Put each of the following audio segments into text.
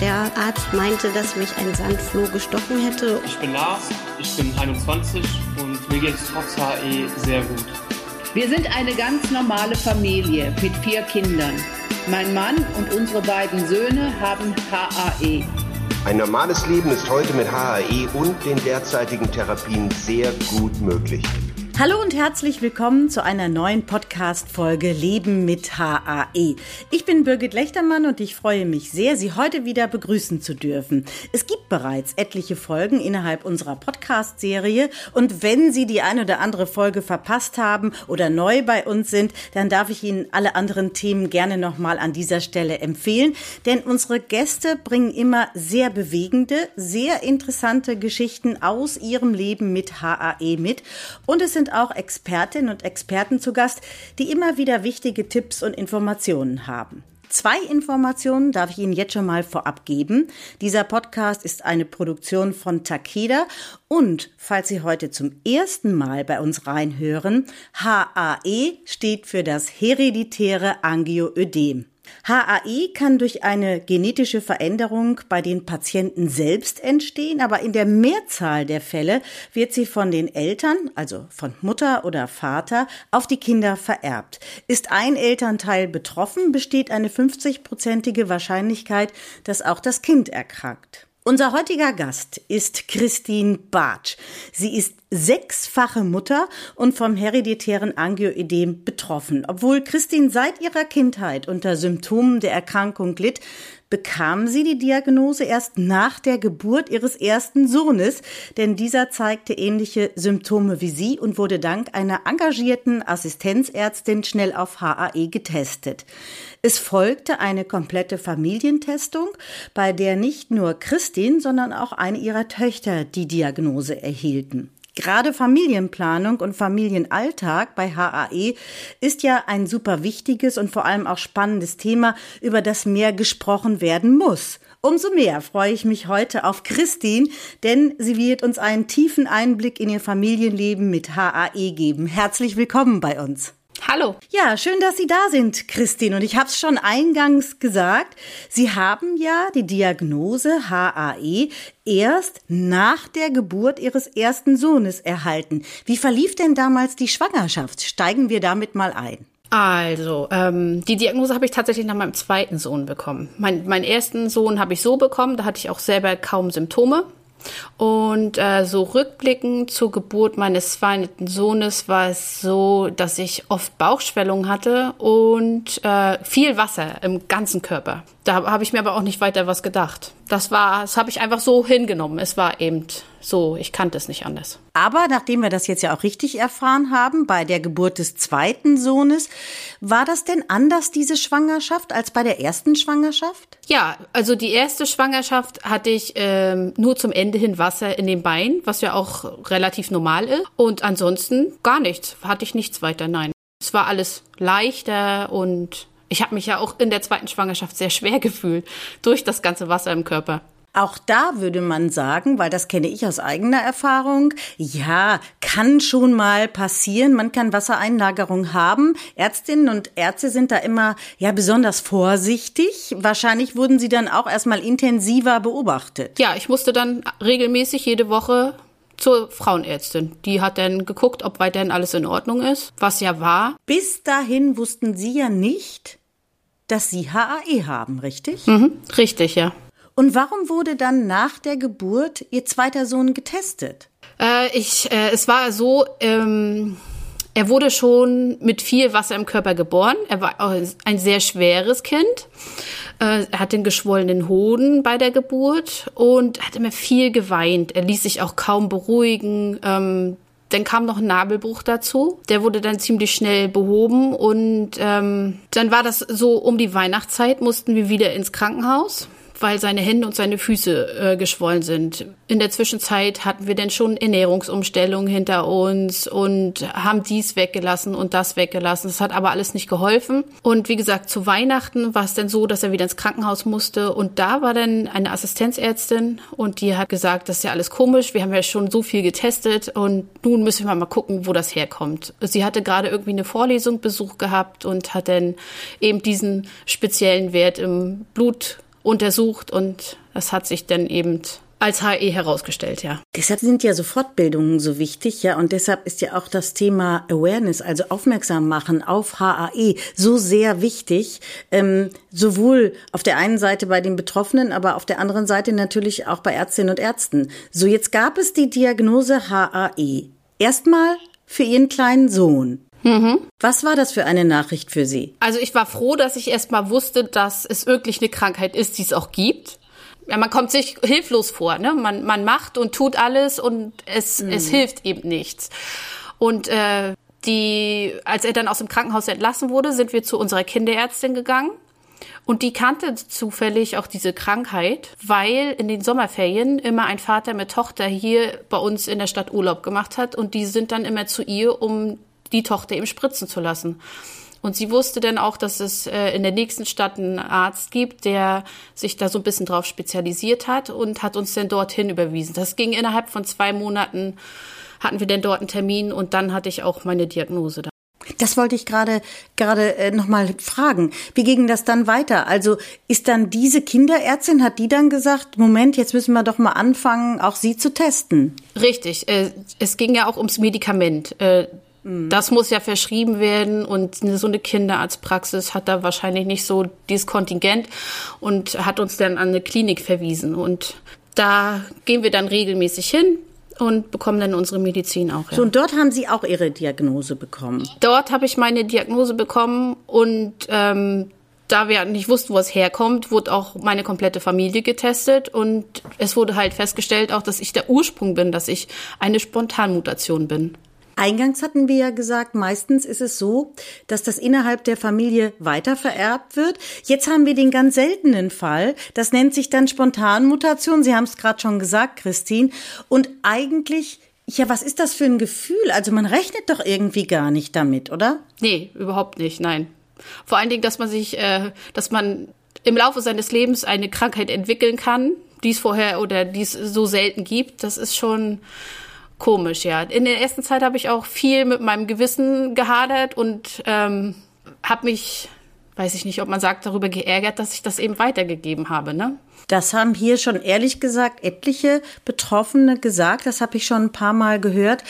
Der Arzt meinte, dass mich ein Sandfloh gestochen hätte. Ich bin Lars, ich bin 21 und mir geht es trotz HE sehr gut. Wir sind eine ganz normale Familie mit vier Kindern. Mein Mann und unsere beiden Söhne haben HAE. Ein normales Leben ist heute mit HAE und den derzeitigen Therapien sehr gut möglich. Hallo und herzlich willkommen zu einer neuen Podcast-Folge Leben mit HAE. Ich bin Birgit Lechtermann und ich freue mich sehr, Sie heute wieder begrüßen zu dürfen. Es gibt bereits etliche Folgen innerhalb unserer Podcast-Serie und wenn Sie die eine oder andere Folge verpasst haben oder neu bei uns sind, dann darf ich Ihnen alle anderen Themen gerne nochmal an dieser Stelle empfehlen, denn unsere Gäste bringen immer sehr bewegende, sehr interessante Geschichten aus ihrem Leben mit HAE mit und es sind sind auch Expertinnen und Experten zu Gast, die immer wieder wichtige Tipps und Informationen haben. Zwei Informationen darf ich Ihnen jetzt schon mal vorab geben. Dieser Podcast ist eine Produktion von Takeda und falls Sie heute zum ersten Mal bei uns reinhören, HAE steht für das hereditäre Angioödem. HAI kann durch eine genetische Veränderung bei den Patienten selbst entstehen, aber in der Mehrzahl der Fälle wird sie von den Eltern, also von Mutter oder Vater, auf die Kinder vererbt. Ist ein Elternteil betroffen, besteht eine 50-prozentige Wahrscheinlichkeit, dass auch das Kind erkrankt. Unser heutiger Gast ist Christine Bartsch. Sie ist sechsfache Mutter und vom hereditären Angioödem betroffen. Obwohl Christine seit ihrer Kindheit unter Symptomen der Erkrankung litt, bekam sie die Diagnose erst nach der Geburt ihres ersten Sohnes, denn dieser zeigte ähnliche Symptome wie sie und wurde dank einer engagierten Assistenzärztin schnell auf HAE getestet. Es folgte eine komplette Familientestung, bei der nicht nur Christine, sondern auch eine ihrer Töchter die Diagnose erhielten. Gerade Familienplanung und Familienalltag bei HAE ist ja ein super wichtiges und vor allem auch spannendes Thema, über das mehr gesprochen werden muss. Umso mehr freue ich mich heute auf Christine, denn sie wird uns einen tiefen Einblick in ihr Familienleben mit HAE geben. Herzlich willkommen bei uns. Hallo. Ja, schön, dass Sie da sind, Christine. Und ich habe es schon eingangs gesagt, Sie haben ja die Diagnose HAE erst nach der Geburt Ihres ersten Sohnes erhalten. Wie verlief denn damals die Schwangerschaft? Steigen wir damit mal ein. Also, ähm, die Diagnose habe ich tatsächlich nach meinem zweiten Sohn bekommen. Mein, meinen ersten Sohn habe ich so bekommen, da hatte ich auch selber kaum Symptome. Und äh, so rückblickend zur Geburt meines zweiten Sohnes war es so, dass ich oft Bauchschwellung hatte und äh, viel Wasser im ganzen Körper. Da habe ich mir aber auch nicht weiter was gedacht. Das war, das habe ich einfach so hingenommen. Es war eben so, ich kannte es nicht anders. Aber nachdem wir das jetzt ja auch richtig erfahren haben, bei der Geburt des zweiten Sohnes, war das denn anders, diese Schwangerschaft, als bei der ersten Schwangerschaft? Ja, also die erste Schwangerschaft hatte ich ähm, nur zum Ende hin Wasser in den Beinen, was ja auch relativ normal ist. Und ansonsten gar nichts, hatte ich nichts weiter, nein. Es war alles leichter und ich habe mich ja auch in der zweiten Schwangerschaft sehr schwer gefühlt durch das ganze Wasser im Körper. Auch da würde man sagen, weil das kenne ich aus eigener Erfahrung, ja, kann schon mal passieren. Man kann Wassereinlagerung haben. Ärztinnen und Ärzte sind da immer, ja, besonders vorsichtig. Wahrscheinlich wurden sie dann auch erstmal intensiver beobachtet. Ja, ich musste dann regelmäßig jede Woche zur Frauenärztin. Die hat dann geguckt, ob weiterhin alles in Ordnung ist, was ja war. Bis dahin wussten Sie ja nicht, dass Sie HAE haben, richtig? Mhm, richtig, ja. Und warum wurde dann nach der Geburt Ihr zweiter Sohn getestet? Äh, ich, äh, es war so, ähm, er wurde schon mit viel Wasser im Körper geboren. Er war ein sehr schweres Kind. Äh, er hat den geschwollenen Hoden bei der Geburt und hat immer viel geweint. Er ließ sich auch kaum beruhigen. Ähm, dann kam noch ein Nabelbruch dazu. Der wurde dann ziemlich schnell behoben und ähm, dann war das so um die Weihnachtszeit mussten wir wieder ins Krankenhaus weil seine Hände und seine Füße äh, geschwollen sind. In der Zwischenzeit hatten wir dann schon Ernährungsumstellungen hinter uns und haben dies weggelassen und das weggelassen. Das hat aber alles nicht geholfen. Und wie gesagt, zu Weihnachten war es dann so, dass er wieder ins Krankenhaus musste. Und da war dann eine Assistenzärztin und die hat gesagt, das ist ja alles komisch. Wir haben ja schon so viel getestet und nun müssen wir mal gucken, wo das herkommt. Sie hatte gerade irgendwie eine Vorlesung Besuch gehabt und hat dann eben diesen speziellen Wert im Blut untersucht und das hat sich dann eben als HE herausgestellt, ja. Deshalb sind ja so Fortbildungen so wichtig, ja, und deshalb ist ja auch das Thema Awareness, also aufmerksam machen auf HAE, so sehr wichtig, ähm, sowohl auf der einen Seite bei den Betroffenen, aber auf der anderen Seite natürlich auch bei Ärztinnen und Ärzten. So, jetzt gab es die Diagnose HAE. Erstmal für Ihren kleinen Sohn. Mhm. Was war das für eine Nachricht für Sie? Also ich war froh, dass ich erstmal wusste, dass es wirklich eine Krankheit ist, die es auch gibt ja, man kommt sich hilflos vor. Ne? Man, man macht und tut alles und es, mhm. es hilft eben nichts. Und äh, die, als er dann aus dem Krankenhaus entlassen wurde, sind wir zu unserer Kinderärztin gegangen. Und die kannte zufällig auch diese Krankheit, weil in den Sommerferien immer ein Vater mit Tochter hier bei uns in der Stadt Urlaub gemacht hat und die sind dann immer zu ihr, um die Tochter eben spritzen zu lassen. Und sie wusste dann auch, dass es äh, in der nächsten Stadt einen Arzt gibt, der sich da so ein bisschen drauf spezialisiert hat und hat uns dann dorthin überwiesen. Das ging innerhalb von zwei Monaten, hatten wir dann dort einen Termin und dann hatte ich auch meine Diagnose da. Das wollte ich gerade gerade äh, noch mal fragen. Wie ging das dann weiter? Also ist dann diese Kinderärztin hat die dann gesagt, Moment, jetzt müssen wir doch mal anfangen, auch sie zu testen. Richtig. Äh, es ging ja auch ums Medikament. Äh, Mhm. Das muss ja verschrieben werden und so eine Kinderarztpraxis hat da wahrscheinlich nicht so dieses Kontingent und hat uns dann an eine Klinik verwiesen. Und da gehen wir dann regelmäßig hin und bekommen dann unsere Medizin auch. Ja. So, und dort haben Sie auch Ihre Diagnose bekommen? Dort habe ich meine Diagnose bekommen und ähm, da wir nicht wussten, wo es herkommt, wurde auch meine komplette Familie getestet und es wurde halt festgestellt auch, dass ich der Ursprung bin, dass ich eine Spontanmutation bin. Eingangs hatten wir ja gesagt, meistens ist es so, dass das innerhalb der Familie weiter vererbt wird. Jetzt haben wir den ganz seltenen Fall. Das nennt sich dann Spontanmutation. Sie haben es gerade schon gesagt, Christine. Und eigentlich ja, was ist das für ein Gefühl? Also man rechnet doch irgendwie gar nicht damit, oder? Nee, überhaupt nicht, nein. Vor allen Dingen, dass man sich, äh, dass man im Laufe seines Lebens eine Krankheit entwickeln kann, die es vorher oder die es so selten gibt, das ist schon komisch, ja. In der ersten Zeit habe ich auch viel mit meinem Gewissen gehadert und ähm, habe mich, weiß ich nicht, ob man sagt, darüber geärgert, dass ich das eben weitergegeben habe, ne? Das haben hier schon ehrlich gesagt etliche Betroffene gesagt. Das habe ich schon ein paar Mal gehört.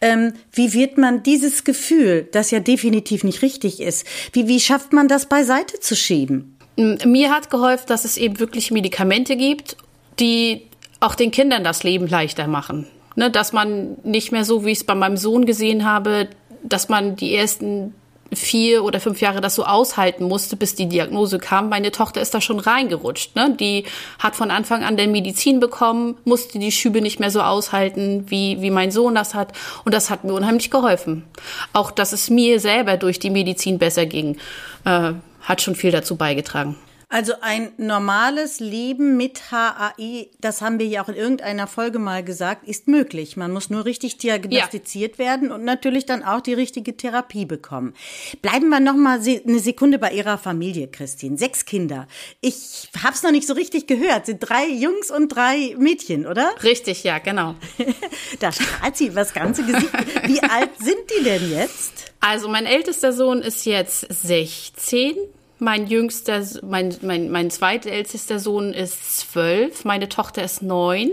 Ähm, wie wird man dieses Gefühl, das ja definitiv nicht richtig ist, wie, wie schafft man das beiseite zu schieben? Mir hat geholfen, dass es eben wirklich Medikamente gibt, die auch den Kindern das Leben leichter machen. Ne, dass man nicht mehr so, wie ich es bei meinem Sohn gesehen habe, dass man die ersten vier oder fünf Jahre das so aushalten musste, bis die Diagnose kam. Meine Tochter ist da schon reingerutscht. Ne? Die hat von Anfang an der Medizin bekommen, musste die Schübe nicht mehr so aushalten, wie, wie mein Sohn das hat. Und das hat mir unheimlich geholfen. Auch, dass es mir selber durch die Medizin besser ging, äh, hat schon viel dazu beigetragen. Also ein normales Leben mit HAI, das haben wir ja auch in irgendeiner Folge mal gesagt, ist möglich. Man muss nur richtig diagnostiziert ja. werden und natürlich dann auch die richtige Therapie bekommen. Bleiben wir noch mal eine Sekunde bei Ihrer Familie, Christine. Sechs Kinder. Ich habe es noch nicht so richtig gehört. Sind drei Jungs und drei Mädchen, oder? Richtig, ja, genau. da strahlt sie das ganze Gesicht. Wie alt sind die denn jetzt? Also mein ältester Sohn ist jetzt 16 mein jüngster, mein, mein, mein zweitältester Sohn ist zwölf, meine Tochter ist neun.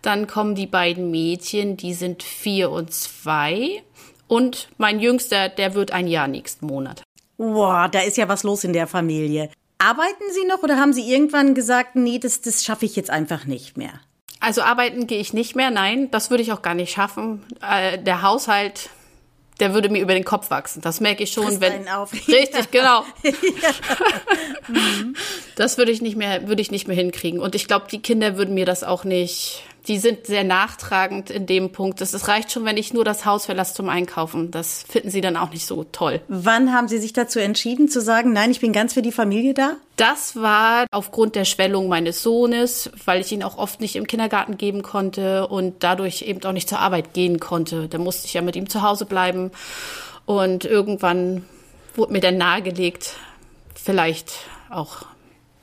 Dann kommen die beiden Mädchen, die sind vier und zwei. Und mein jüngster, der wird ein Jahr nächsten Monat. Boah, da ist ja was los in der Familie. Arbeiten Sie noch oder haben Sie irgendwann gesagt, nee, das, das schaffe ich jetzt einfach nicht mehr? Also arbeiten gehe ich nicht mehr, nein, das würde ich auch gar nicht schaffen. Äh, der Haushalt der würde mir über den Kopf wachsen. Das merke ich schon, Frisst wenn richtig genau. Das würde ich nicht mehr würde ich nicht mehr hinkriegen und ich glaube, die Kinder würden mir das auch nicht die sind sehr nachtragend in dem Punkt. Es reicht schon, wenn ich nur das Haus verlasse zum Einkaufen. Das finden sie dann auch nicht so toll. Wann haben Sie sich dazu entschieden zu sagen, nein, ich bin ganz für die Familie da? Das war aufgrund der Schwellung meines Sohnes, weil ich ihn auch oft nicht im Kindergarten geben konnte und dadurch eben auch nicht zur Arbeit gehen konnte. Da musste ich ja mit ihm zu Hause bleiben. Und irgendwann wurde mir dann nahegelegt, vielleicht auch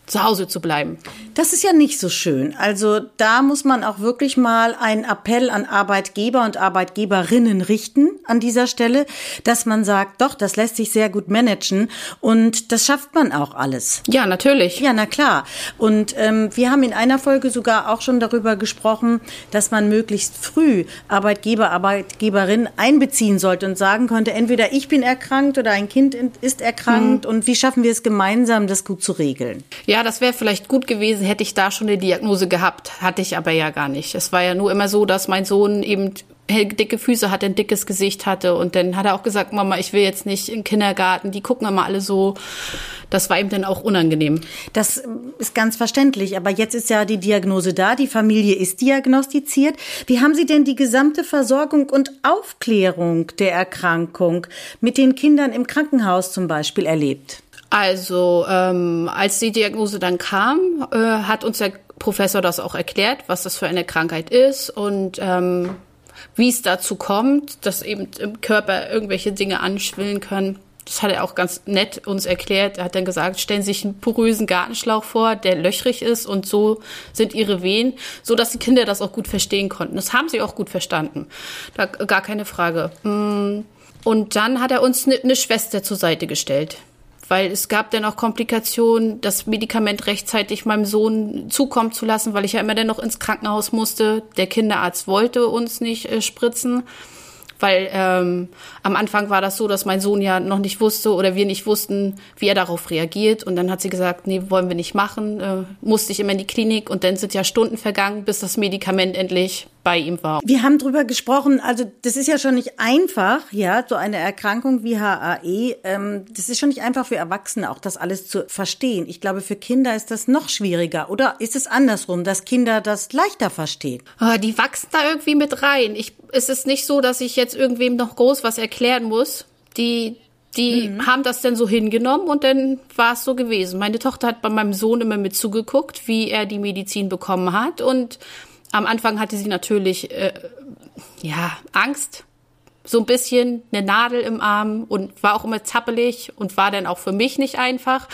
zu Hause zu bleiben. Das ist ja nicht so schön. Also da muss man auch wirklich mal einen Appell an Arbeitgeber und Arbeitgeberinnen richten an dieser Stelle, dass man sagt, doch, das lässt sich sehr gut managen und das schafft man auch alles. Ja, natürlich. Ja, na klar. Und ähm, wir haben in einer Folge sogar auch schon darüber gesprochen, dass man möglichst früh Arbeitgeber, Arbeitgeberin einbeziehen sollte und sagen könnte, entweder ich bin erkrankt oder ein Kind ist erkrankt mhm. und wie schaffen wir es gemeinsam, das gut zu regeln? Ja, ja, das wäre vielleicht gut gewesen, hätte ich da schon eine Diagnose gehabt. Hatte ich aber ja gar nicht. Es war ja nur immer so, dass mein Sohn eben dicke Füße hatte, ein dickes Gesicht hatte. Und dann hat er auch gesagt, Mama, ich will jetzt nicht in den Kindergarten. Die gucken immer alle so. Das war ihm dann auch unangenehm. Das ist ganz verständlich. Aber jetzt ist ja die Diagnose da. Die Familie ist diagnostiziert. Wie haben Sie denn die gesamte Versorgung und Aufklärung der Erkrankung mit den Kindern im Krankenhaus zum Beispiel erlebt? Also ähm, als die Diagnose dann kam, äh, hat uns der Professor das auch erklärt, was das für eine Krankheit ist und ähm, wie es dazu kommt, dass eben im Körper irgendwelche Dinge anschwillen können. Das hat er auch ganz nett uns erklärt. Er hat dann gesagt, stellen Sie sich einen porösen Gartenschlauch vor, der löchrig ist und so sind Ihre Wehen, so dass die Kinder das auch gut verstehen konnten. Das haben sie auch gut verstanden. Da gar keine Frage. Mm. Und dann hat er uns eine ne Schwester zur Seite gestellt weil es gab dann auch Komplikationen, das Medikament rechtzeitig meinem Sohn zukommen zu lassen, weil ich ja immer dann noch ins Krankenhaus musste. Der Kinderarzt wollte uns nicht äh, spritzen weil ähm, am Anfang war das so, dass mein Sohn ja noch nicht wusste oder wir nicht wussten, wie er darauf reagiert. Und dann hat sie gesagt, nee, wollen wir nicht machen. Äh, musste ich immer in die Klinik und dann sind ja Stunden vergangen, bis das Medikament endlich bei ihm war. Wir haben drüber gesprochen, also das ist ja schon nicht einfach, ja, so eine Erkrankung wie HAE, ähm, das ist schon nicht einfach für Erwachsene auch das alles zu verstehen. Ich glaube, für Kinder ist das noch schwieriger. Oder ist es andersrum, dass Kinder das leichter verstehen? Oh, die wachsen da irgendwie mit rein. Ich, es ist nicht so, dass ich jetzt irgendwem noch groß was erklären muss. Die, die mhm. haben das dann so hingenommen und dann war es so gewesen. Meine Tochter hat bei meinem Sohn immer mit zugeguckt, wie er die Medizin bekommen hat und am Anfang hatte sie natürlich äh, ja Angst, so ein bisschen eine Nadel im Arm und war auch immer zappelig und war dann auch für mich nicht einfach.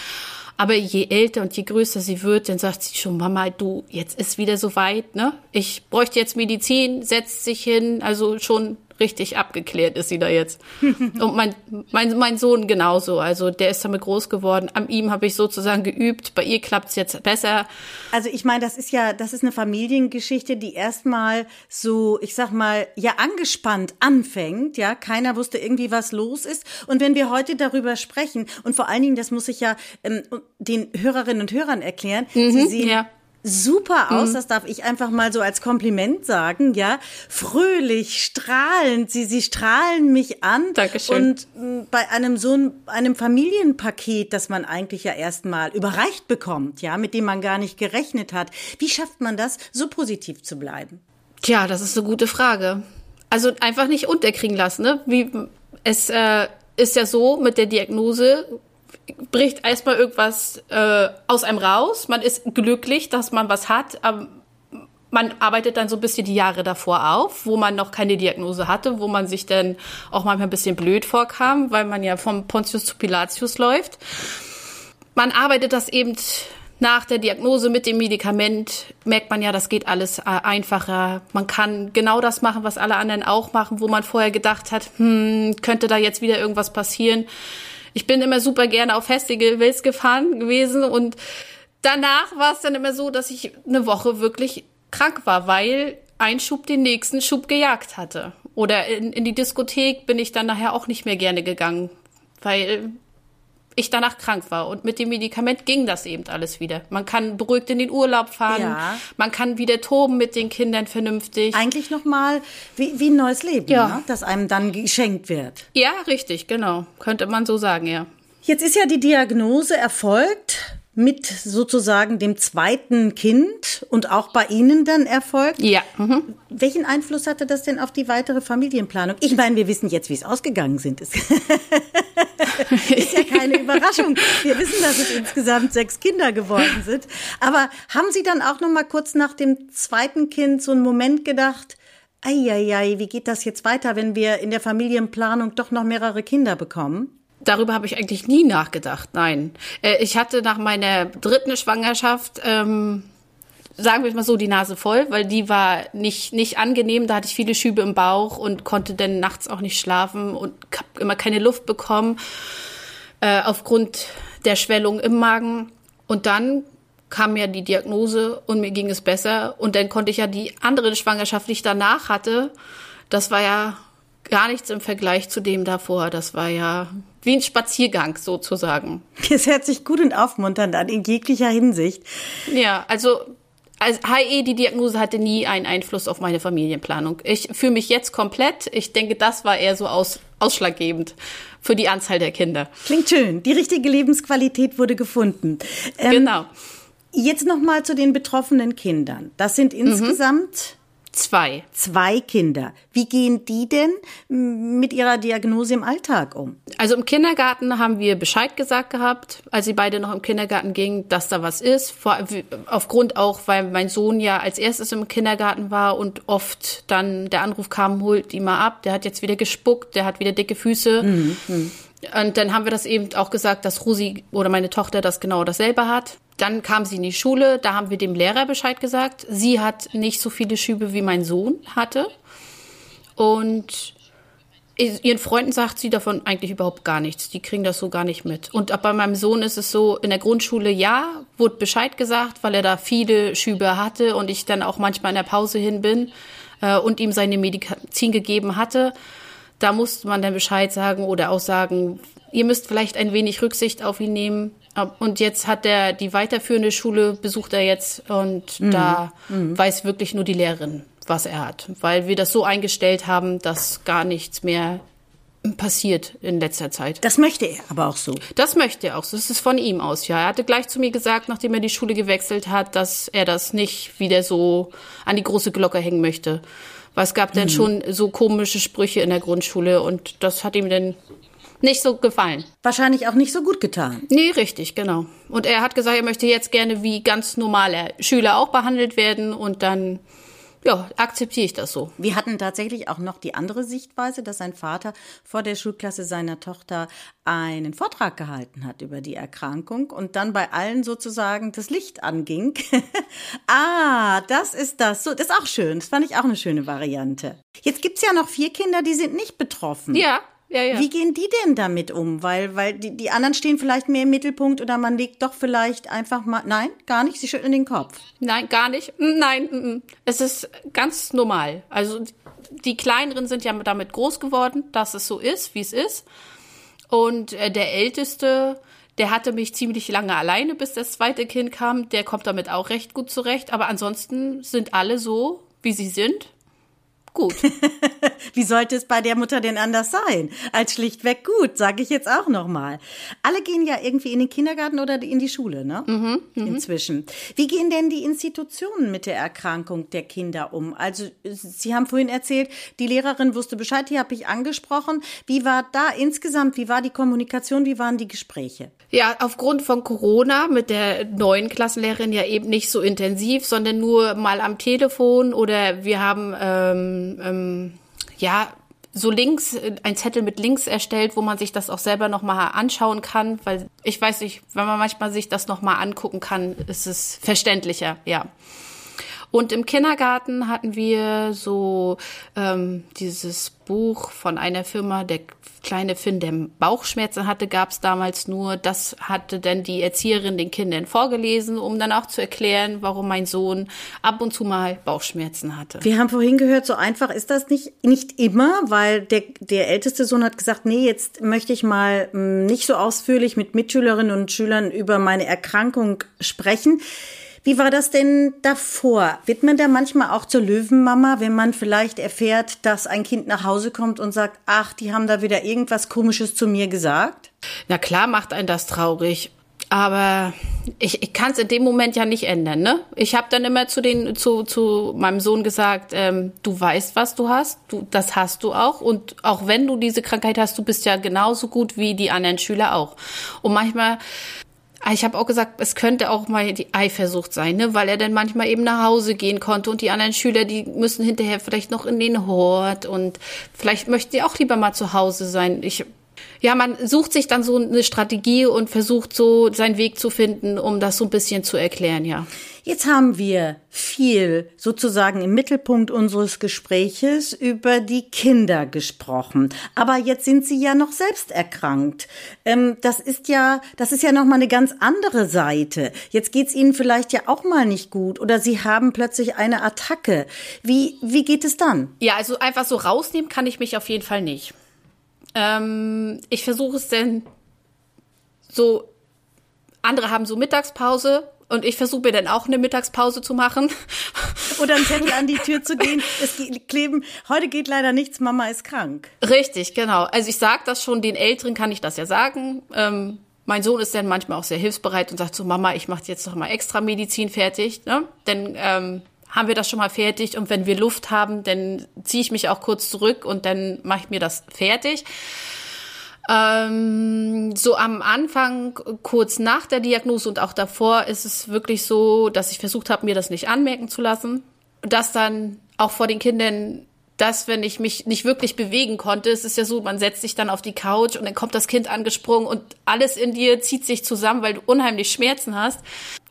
Aber je älter und je größer sie wird, dann sagt sie schon, Mama, du, jetzt ist wieder so weit, ne? Ich bräuchte jetzt Medizin, setzt sich hin, also schon richtig abgeklärt ist sie da jetzt. Und mein, mein, mein Sohn genauso. Also der ist damit groß geworden. An ihm habe ich sozusagen geübt. Bei ihr klappt es jetzt besser. Also ich meine, das ist ja, das ist eine Familiengeschichte, die erstmal so, ich sag mal, ja angespannt anfängt. Ja, keiner wusste irgendwie, was los ist. Und wenn wir heute darüber sprechen, und vor allen Dingen, das muss ich ja ähm, den Hörerinnen und Hörern erklären, mhm, sie sehen ja super aus, mhm. das darf ich einfach mal so als Kompliment sagen, ja. Fröhlich, strahlend, sie, sie strahlen mich an. Dankeschön. Und mm, bei einem so einem Familienpaket, das man eigentlich ja erstmal überreicht bekommt, ja, mit dem man gar nicht gerechnet hat. Wie schafft man das, so positiv zu bleiben? Tja, das ist eine gute Frage. Also einfach nicht unterkriegen lassen, ne? Wie, es äh, ist ja so mit der Diagnose, bricht erstmal irgendwas äh, aus einem raus. Man ist glücklich, dass man was hat. Aber man arbeitet dann so ein bisschen die Jahre davor auf, wo man noch keine Diagnose hatte, wo man sich dann auch manchmal ein bisschen blöd vorkam, weil man ja vom Pontius zu Pilatius läuft. Man arbeitet das eben nach der Diagnose mit dem Medikament, merkt man ja, das geht alles äh, einfacher. Man kann genau das machen, was alle anderen auch machen, wo man vorher gedacht hat, hm, könnte da jetzt wieder irgendwas passieren ich bin immer super gerne auf Festivals gefahren gewesen und danach war es dann immer so, dass ich eine Woche wirklich krank war, weil ein Schub den nächsten Schub gejagt hatte. Oder in, in die Diskothek bin ich dann nachher auch nicht mehr gerne gegangen, weil ich danach krank war. Und mit dem Medikament ging das eben alles wieder. Man kann beruhigt in den Urlaub fahren. Ja. Man kann wieder toben mit den Kindern vernünftig. Eigentlich nochmal wie, wie ein neues Leben, ja. ne? das einem dann geschenkt wird. Ja, richtig, genau. Könnte man so sagen, ja. Jetzt ist ja die Diagnose erfolgt mit sozusagen dem zweiten Kind und auch bei Ihnen dann erfolgt. Ja. Mhm. Welchen Einfluss hatte das denn auf die weitere Familienplanung? Ich meine, wir wissen jetzt, wie es ausgegangen sind. ist ja keine Überraschung. Wir wissen, dass es insgesamt sechs Kinder geworden sind. Aber haben Sie dann auch noch mal kurz nach dem zweiten Kind so einen Moment gedacht, Eieiei, wie geht das jetzt weiter, wenn wir in der Familienplanung doch noch mehrere Kinder bekommen? Darüber habe ich eigentlich nie nachgedacht. Nein. Äh, ich hatte nach meiner dritten Schwangerschaft, ähm, sagen wir mal so, die Nase voll, weil die war nicht, nicht angenehm. Da hatte ich viele Schübe im Bauch und konnte dann nachts auch nicht schlafen und habe immer keine Luft bekommen äh, aufgrund der Schwellung im Magen. Und dann kam ja die Diagnose und mir ging es besser. Und dann konnte ich ja die andere Schwangerschaft, die ich danach hatte, das war ja gar nichts im Vergleich zu dem davor. Das war ja wie ein Spaziergang sozusagen. Das hört sich gut und aufmunternd an in jeglicher Hinsicht. Ja, also als HE, die Diagnose hatte nie einen Einfluss auf meine Familienplanung. Ich fühle mich jetzt komplett. Ich denke, das war eher so aus, ausschlaggebend für die Anzahl der Kinder. Klingt schön. Die richtige Lebensqualität wurde gefunden. Ähm, genau. Jetzt noch mal zu den betroffenen Kindern. Das sind mhm. insgesamt Zwei. Zwei Kinder. Wie gehen die denn mit ihrer Diagnose im Alltag um? Also im Kindergarten haben wir Bescheid gesagt gehabt, als sie beide noch im Kindergarten gingen, dass da was ist. Vor, aufgrund auch, weil mein Sohn ja als erstes im Kindergarten war und oft dann der Anruf kam, holt ihn mal ab, der hat jetzt wieder gespuckt, der hat wieder dicke Füße. Mhm. Und dann haben wir das eben auch gesagt, dass Rosi oder meine Tochter das genau dasselbe hat. Dann kam sie in die Schule, da haben wir dem Lehrer Bescheid gesagt. Sie hat nicht so viele Schübe wie mein Sohn hatte. Und ihren Freunden sagt sie davon eigentlich überhaupt gar nichts. Die kriegen das so gar nicht mit. Und bei meinem Sohn ist es so, in der Grundschule ja, wurde Bescheid gesagt, weil er da viele Schübe hatte und ich dann auch manchmal in der Pause hin bin äh, und ihm seine Medizin gegeben hatte. Da musste man dann Bescheid sagen oder auch sagen, ihr müsst vielleicht ein wenig Rücksicht auf ihn nehmen. Und jetzt hat er die weiterführende Schule, besucht er jetzt und mhm. da mhm. weiß wirklich nur die Lehrerin, was er hat. Weil wir das so eingestellt haben, dass gar nichts mehr passiert in letzter Zeit. Das möchte er aber auch so. Das möchte er auch so. Das ist von ihm aus, ja. Er hatte gleich zu mir gesagt, nachdem er die Schule gewechselt hat, dass er das nicht wieder so an die große Glocke hängen möchte. Weil es gab mhm. dann schon so komische Sprüche in der Grundschule und das hat ihm dann nicht so gefallen. Wahrscheinlich auch nicht so gut getan. Nee, richtig, genau. Und er hat gesagt, er möchte jetzt gerne wie ganz normale Schüler auch behandelt werden und dann ja, akzeptiere ich das so. Wir hatten tatsächlich auch noch die andere Sichtweise, dass sein Vater vor der Schulklasse seiner Tochter einen Vortrag gehalten hat über die Erkrankung und dann bei allen sozusagen das Licht anging. ah, das ist das. So, das ist auch schön. Das fand ich auch eine schöne Variante. Jetzt gibt's ja noch vier Kinder, die sind nicht betroffen. Ja, ja, ja. Wie gehen die denn damit um? Weil, weil die, die anderen stehen vielleicht mehr im Mittelpunkt oder man legt doch vielleicht einfach mal. Nein, gar nicht. Sie schütteln den Kopf. Nein, gar nicht. Mm, nein, mm, mm. es ist ganz normal. Also die Kleineren sind ja damit groß geworden, dass es so ist, wie es ist. Und äh, der Älteste, der hatte mich ziemlich lange alleine, bis das zweite Kind kam. Der kommt damit auch recht gut zurecht. Aber ansonsten sind alle so, wie sie sind gut. Wie sollte es bei der Mutter denn anders sein? Als schlichtweg gut, sage ich jetzt auch nochmal. Alle gehen ja irgendwie in den Kindergarten oder in die Schule, ne? Mhm, mh. Inzwischen. Wie gehen denn die Institutionen mit der Erkrankung der Kinder um? Also, Sie haben vorhin erzählt, die Lehrerin wusste Bescheid, die habe ich angesprochen. Wie war da insgesamt, wie war die Kommunikation, wie waren die Gespräche? Ja, aufgrund von Corona mit der neuen Klassenlehrerin ja eben nicht so intensiv, sondern nur mal am Telefon oder wir haben ähm, ähm, ja so Links, ein Zettel mit Links erstellt, wo man sich das auch selber nochmal anschauen kann, weil ich weiß nicht, wenn man manchmal sich das nochmal angucken kann, ist es verständlicher, ja. Und im Kindergarten hatten wir so ähm, dieses Buch von einer Firma, der kleine Finn, der Bauchschmerzen hatte, gab es damals nur. Das hatte dann die Erzieherin den Kindern vorgelesen, um dann auch zu erklären, warum mein Sohn ab und zu mal Bauchschmerzen hatte. Wir haben vorhin gehört, so einfach ist das nicht, nicht immer, weil der, der älteste Sohn hat gesagt, nee, jetzt möchte ich mal hm, nicht so ausführlich mit Mitschülerinnen und Schülern über meine Erkrankung sprechen. Wie war das denn davor? Wird man da manchmal auch zur Löwenmama, wenn man vielleicht erfährt, dass ein Kind nach Hause kommt und sagt, ach, die haben da wieder irgendwas Komisches zu mir gesagt? Na klar macht einen das traurig. Aber ich, ich kann es in dem Moment ja nicht ändern, ne? Ich habe dann immer zu den zu, zu meinem Sohn gesagt, ähm, du weißt, was du hast, du das hast du auch und auch wenn du diese Krankheit hast, du bist ja genauso gut wie die anderen Schüler auch. Und manchmal ich habe auch gesagt, es könnte auch mal die Eifersucht sein, ne? weil er dann manchmal eben nach Hause gehen konnte und die anderen Schüler, die müssen hinterher vielleicht noch in den Hort und vielleicht möchten die auch lieber mal zu Hause sein. Ich ja, man sucht sich dann so eine Strategie und versucht so seinen Weg zu finden, um das so ein bisschen zu erklären, ja. Jetzt haben wir viel sozusagen im Mittelpunkt unseres Gespräches über die Kinder gesprochen. Aber jetzt sind sie ja noch selbst erkrankt. Ähm, das ist ja, das ist ja noch mal eine ganz andere Seite. Jetzt geht's ihnen vielleicht ja auch mal nicht gut oder sie haben plötzlich eine Attacke. Wie, wie geht es dann? Ja, also einfach so rausnehmen kann ich mich auf jeden Fall nicht. Ähm, ich versuche es denn so, andere haben so Mittagspause und ich versuche mir dann auch eine Mittagspause zu machen. Oder einen Zettel an die Tür zu gehen. Es kleben, heute geht leider nichts, Mama ist krank. Richtig, genau. Also ich sage das schon, den Älteren kann ich das ja sagen. Ähm, mein Sohn ist dann manchmal auch sehr hilfsbereit und sagt so, Mama, ich mache jetzt noch mal extra Medizin fertig. Ne? Denn ähm, haben wir das schon mal fertig und wenn wir Luft haben, dann ziehe ich mich auch kurz zurück und dann mache ich mir das fertig. Ähm, so am Anfang, kurz nach der Diagnose und auch davor, ist es wirklich so, dass ich versucht habe, mir das nicht anmerken zu lassen. Dass dann auch vor den Kindern dass, wenn ich mich nicht wirklich bewegen konnte, es ist ja so, man setzt sich dann auf die Couch und dann kommt das Kind angesprungen und alles in dir zieht sich zusammen, weil du unheimlich Schmerzen hast.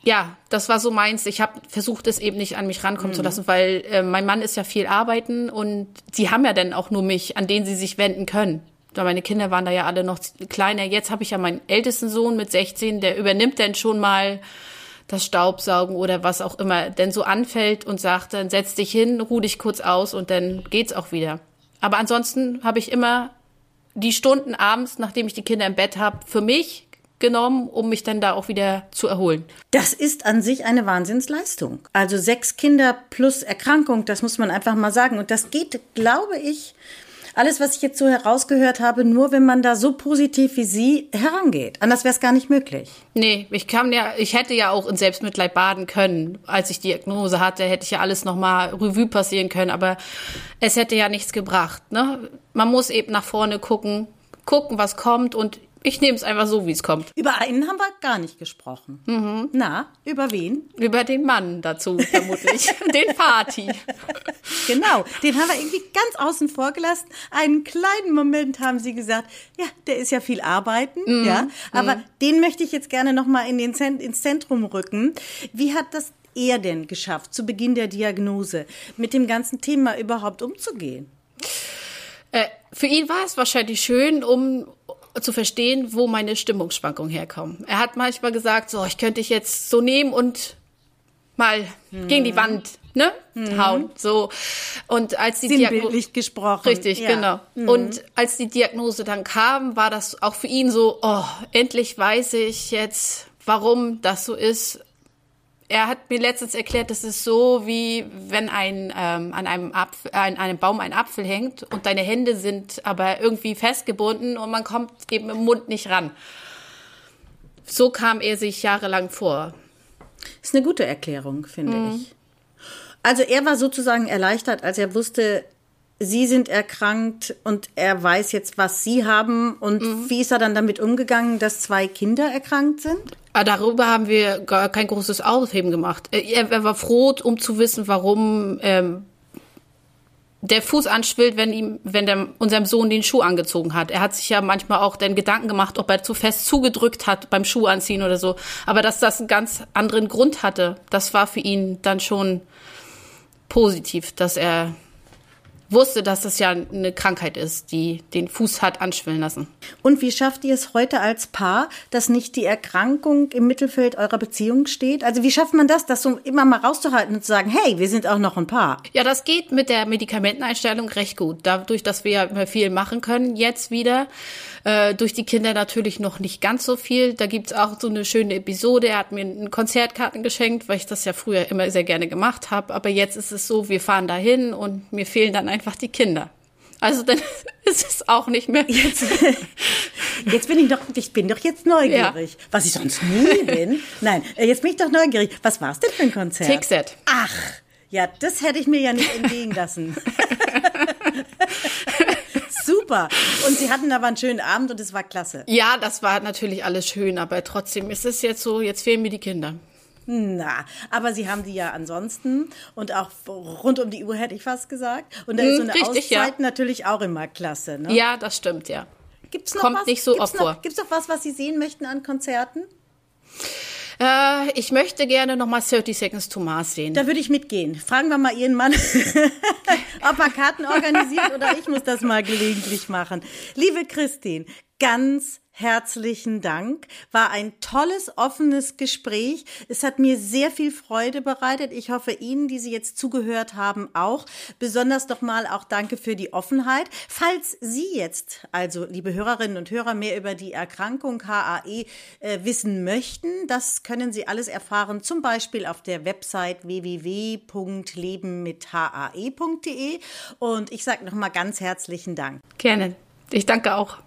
Ja, das war so meins. Ich habe versucht, es eben nicht an mich rankommen mhm. zu lassen, weil äh, mein Mann ist ja viel arbeiten und die haben ja dann auch nur mich, an den sie sich wenden können. Meine Kinder waren da ja alle noch kleiner. Jetzt habe ich ja meinen ältesten Sohn mit 16, der übernimmt dann schon mal das Staubsaugen oder was auch immer denn so anfällt und sagt, dann setz dich hin, ruh dich kurz aus und dann geht's auch wieder. Aber ansonsten habe ich immer die Stunden abends, nachdem ich die Kinder im Bett habe, für mich genommen, um mich dann da auch wieder zu erholen. Das ist an sich eine Wahnsinnsleistung. Also sechs Kinder plus Erkrankung, das muss man einfach mal sagen. Und das geht, glaube ich, alles, was ich jetzt so herausgehört habe, nur wenn man da so positiv wie Sie herangeht. Anders wäre es gar nicht möglich. Nee, ich kam ja, ich hätte ja auch in Selbstmitleid baden können. Als ich die Diagnose hatte, hätte ich ja alles nochmal Revue passieren können, aber es hätte ja nichts gebracht. Ne? Man muss eben nach vorne gucken, gucken, was kommt und ich nehme es einfach so, wie es kommt. Über einen haben wir gar nicht gesprochen. Mhm. Na, über wen? Über den Mann dazu, vermutlich. den Party. Genau, den haben wir irgendwie ganz außen vor gelassen. Einen kleinen Moment haben Sie gesagt, ja, der ist ja viel arbeiten, mhm. ja. Aber mhm. den möchte ich jetzt gerne nochmal in den Zent ins Zentrum rücken. Wie hat das er denn geschafft, zu Beginn der Diagnose, mit dem ganzen Thema überhaupt umzugehen? Äh, für ihn war es wahrscheinlich schön, um zu verstehen, wo meine Stimmungsschwankungen herkommen. Er hat manchmal gesagt, so, ich könnte dich jetzt so nehmen und mal mhm. gegen die Wand ne mhm. hauen so und als die Diagnose gesprochen richtig ja. genau mhm. und als die Diagnose dann kam war das auch für ihn so oh endlich weiß ich jetzt warum das so ist er hat mir letztens erklärt, das ist so, wie wenn ein, ähm, an, einem Apfel, äh, an einem Baum ein Apfel hängt und deine Hände sind aber irgendwie festgebunden und man kommt eben im Mund nicht ran. So kam er sich jahrelang vor. Ist eine gute Erklärung, finde mhm. ich. Also er war sozusagen erleichtert, als er wusste, Sie sind erkrankt und er weiß jetzt, was Sie haben. Und mhm. wie ist er dann damit umgegangen, dass zwei Kinder erkrankt sind? Ah, darüber haben wir gar kein großes Aufheben gemacht. Äh, er, er war froh, um zu wissen, warum ähm, der Fuß anschwillt, wenn ihm, wenn der, unserem Sohn den Schuh angezogen hat. Er hat sich ja manchmal auch den Gedanken gemacht, ob er zu fest zugedrückt hat beim Schuh anziehen oder so. Aber dass das einen ganz anderen Grund hatte, das war für ihn dann schon positiv, dass er wusste, dass das ja eine Krankheit ist, die den Fuß hat anschwillen lassen. Und wie schafft ihr es heute als Paar, dass nicht die Erkrankung im Mittelfeld eurer Beziehung steht? Also wie schafft man das, das so immer mal rauszuhalten und zu sagen, hey, wir sind auch noch ein Paar? Ja, das geht mit der Medikamenteneinstellung recht gut. Dadurch, dass wir ja immer viel machen können, jetzt wieder. Äh, durch die Kinder natürlich noch nicht ganz so viel. Da gibt's auch so eine schöne Episode. Er hat mir ein Konzertkarten geschenkt, weil ich das ja früher immer sehr gerne gemacht habe. Aber jetzt ist es so, wir fahren dahin und mir fehlen dann einfach die Kinder. Also dann ist es auch nicht mehr. Jetzt, jetzt bin ich doch, ich bin doch jetzt neugierig, ja. was ich sonst nie bin. Nein, äh, jetzt bin ich doch neugierig. Was war es denn für ein Konzert? Tickset. Ach, ja, das hätte ich mir ja nicht entgehen lassen. Super. Und Sie hatten aber einen schönen Abend und es war klasse. Ja, das war natürlich alles schön, aber trotzdem ist es jetzt so, jetzt fehlen mir die Kinder. Na, aber Sie haben die ja ansonsten und auch rund um die Uhr hätte ich fast gesagt. Und da ist so hm, eine Richtig, Auszeit ja. natürlich auch immer klasse. Ne? Ja, das stimmt, ja. Gibt's noch kommt was? nicht so Gibt's oft vor. Noch, gibt's noch was, was Sie sehen möchten an Konzerten? Äh, ich möchte gerne noch mal 30 Seconds to Mars sehen. Da würde ich mitgehen. Fragen wir mal Ihren Mann, ob er Karten organisiert oder ich muss das mal gelegentlich machen. Liebe Christine, ganz herzlichen Dank. War ein tolles, offenes Gespräch. Es hat mir sehr viel Freude bereitet. Ich hoffe Ihnen, die Sie jetzt zugehört haben, auch. Besonders nochmal auch danke für die Offenheit. Falls Sie jetzt, also liebe Hörerinnen und Hörer, mehr über die Erkrankung HAE äh, wissen möchten, das können Sie alles erfahren, zum Beispiel auf der Website www.lebenmithae.de. Und ich sage nochmal ganz herzlichen Dank. Gerne. Ich danke auch.